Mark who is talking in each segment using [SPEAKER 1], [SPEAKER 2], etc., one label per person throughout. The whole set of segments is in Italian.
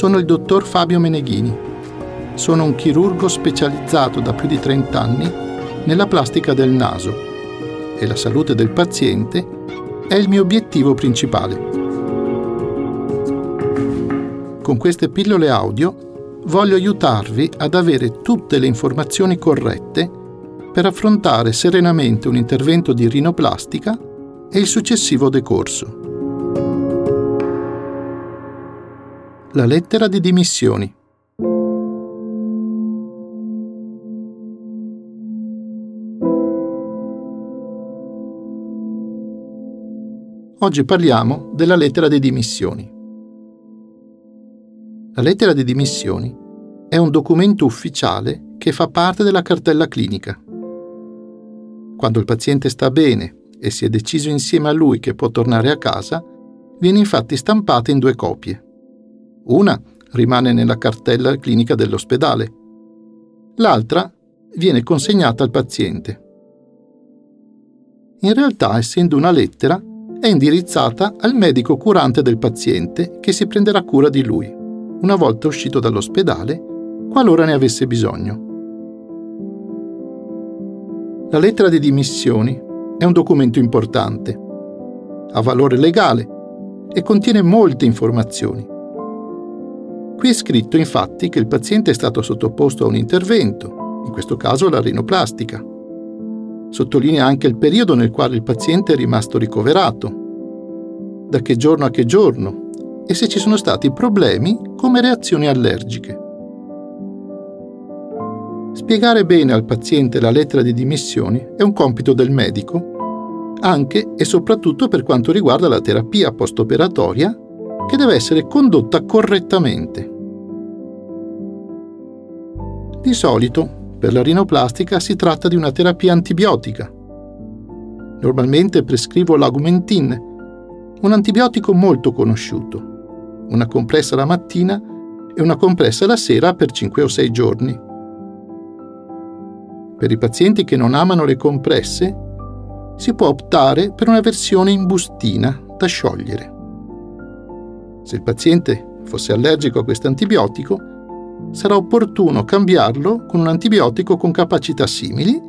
[SPEAKER 1] sono il dottor Fabio Meneghini. Sono un chirurgo specializzato da più di 30 anni nella plastica del naso e la salute del paziente è il mio obiettivo principale. Con queste pillole audio voglio aiutarvi ad avere tutte le informazioni corrette per affrontare serenamente un intervento di rinoplastica e il successivo decorso. La lettera di dimissioni. Oggi parliamo della lettera di dimissioni. La lettera di dimissioni è un documento ufficiale che fa parte della cartella clinica. Quando il paziente sta bene e si è deciso insieme a lui che può tornare a casa, viene infatti stampata in due copie. Una rimane nella cartella clinica dell'ospedale. L'altra viene consegnata al paziente. In realtà, essendo una lettera, è indirizzata al medico curante del paziente che si prenderà cura di lui, una volta uscito dall'ospedale, qualora ne avesse bisogno. La lettera di dimissioni è un documento importante, ha valore legale e contiene molte informazioni. Qui è scritto infatti che il paziente è stato sottoposto a un intervento, in questo caso la rinoplastica. Sottolinea anche il periodo nel quale il paziente è rimasto ricoverato, da che giorno a che giorno, e se ci sono stati problemi come reazioni allergiche. Spiegare bene al paziente la lettera di dimissioni è un compito del medico, anche e soprattutto per quanto riguarda la terapia post-operatoria che deve essere condotta correttamente. Di solito, per la rinoplastica si tratta di una terapia antibiotica. Normalmente prescrivo l'Augmentin, un antibiotico molto conosciuto, una compressa la mattina e una compressa la sera per 5 o 6 giorni. Per i pazienti che non amano le compresse, si può optare per una versione in bustina da sciogliere. Se il paziente fosse allergico a questo antibiotico, sarà opportuno cambiarlo con un antibiotico con capacità simili,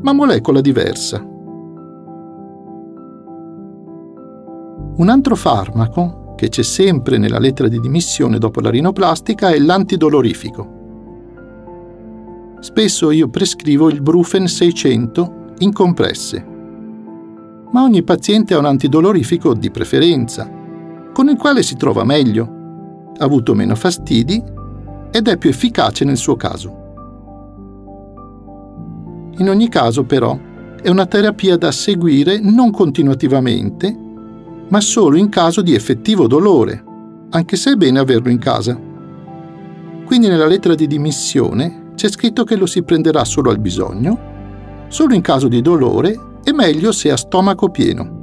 [SPEAKER 1] ma molecola diversa. Un altro farmaco che c'è sempre nella lettera di dimissione dopo la rinoplastica è l'antidolorifico. Spesso io prescrivo il Brufen 600 in compresse, ma ogni paziente ha un antidolorifico di preferenza con il quale si trova meglio, ha avuto meno fastidi ed è più efficace nel suo caso. In ogni caso, però, è una terapia da seguire non continuativamente, ma solo in caso di effettivo dolore, anche se è bene averlo in casa. Quindi nella lettera di dimissione c'è scritto che lo si prenderà solo al bisogno, solo in caso di dolore e meglio se a stomaco pieno.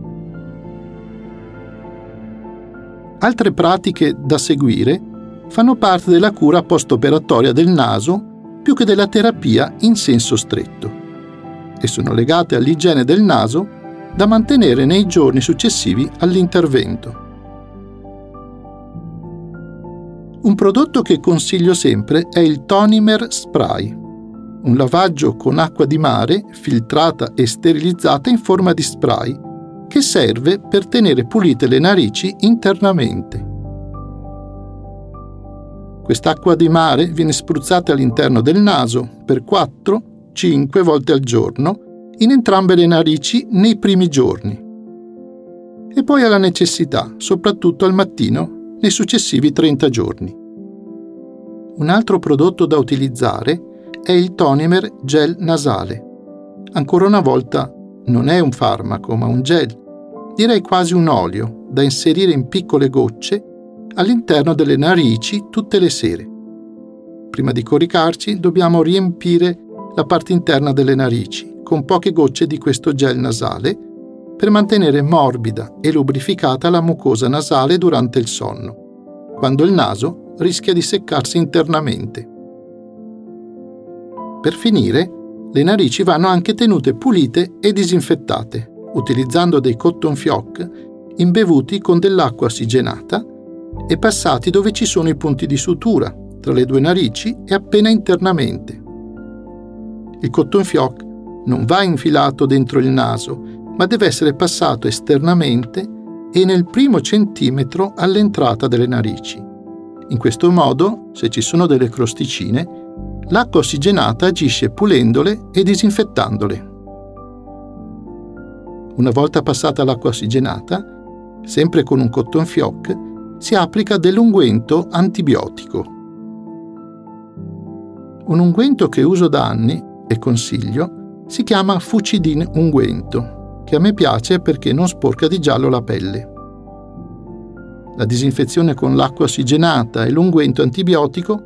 [SPEAKER 1] Altre pratiche da seguire fanno parte della cura post-operatoria del naso più che della terapia in senso stretto e sono legate all'igiene del naso da mantenere nei giorni successivi all'intervento. Un prodotto che consiglio sempre è il Tonimer Spray, un lavaggio con acqua di mare filtrata e sterilizzata in forma di spray che serve per tenere pulite le narici internamente. Quest'acqua di mare viene spruzzata all'interno del naso per 4-5 volte al giorno in entrambe le narici nei primi giorni. E poi alla necessità, soprattutto al mattino, nei successivi 30 giorni. Un altro prodotto da utilizzare è il Tonimer gel nasale. Ancora una volta non è un farmaco, ma un gel, direi quasi un olio, da inserire in piccole gocce all'interno delle narici tutte le sere. Prima di coricarci dobbiamo riempire la parte interna delle narici con poche gocce di questo gel nasale per mantenere morbida e lubrificata la mucosa nasale durante il sonno, quando il naso rischia di seccarsi internamente. Per finire, le narici vanno anche tenute pulite e disinfettate, utilizzando dei cotton fioc imbevuti con dell'acqua ossigenata e passati dove ci sono i punti di sutura, tra le due narici e appena internamente. Il cotton fioc non va infilato dentro il naso, ma deve essere passato esternamente e nel primo centimetro all'entrata delle narici. In questo modo, se ci sono delle crosticine, l'acqua ossigenata agisce pulendole e disinfettandole. Una volta passata l'acqua ossigenata, sempre con un cotton fioc, si applica dell'unguento antibiotico. Un unguento che uso da anni e consiglio si chiama Fucidin unguento, che a me piace perché non sporca di giallo la pelle. La disinfezione con l'acqua ossigenata e l'unguento antibiotico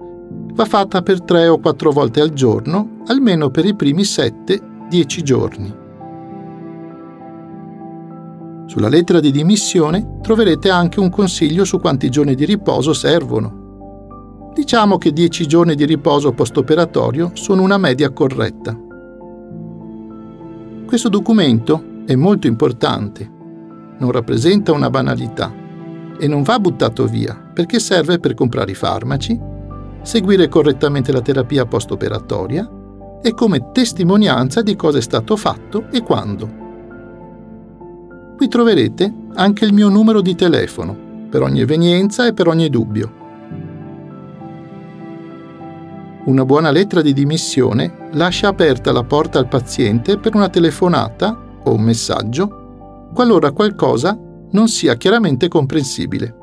[SPEAKER 1] va fatta per 3 o 4 volte al giorno, almeno per i primi 7-10 giorni. Sulla lettera di dimissione troverete anche un consiglio su quanti giorni di riposo servono. Diciamo che 10 giorni di riposo post-operatorio sono una media corretta. Questo documento è molto importante, non rappresenta una banalità e non va buttato via perché serve per comprare i farmaci, seguire correttamente la terapia post-operatoria e come testimonianza di cosa è stato fatto e quando. Troverete anche il mio numero di telefono, per ogni evenienza e per ogni dubbio. Una buona lettera di dimissione lascia aperta la porta al paziente per una telefonata o un messaggio qualora qualcosa non sia chiaramente comprensibile.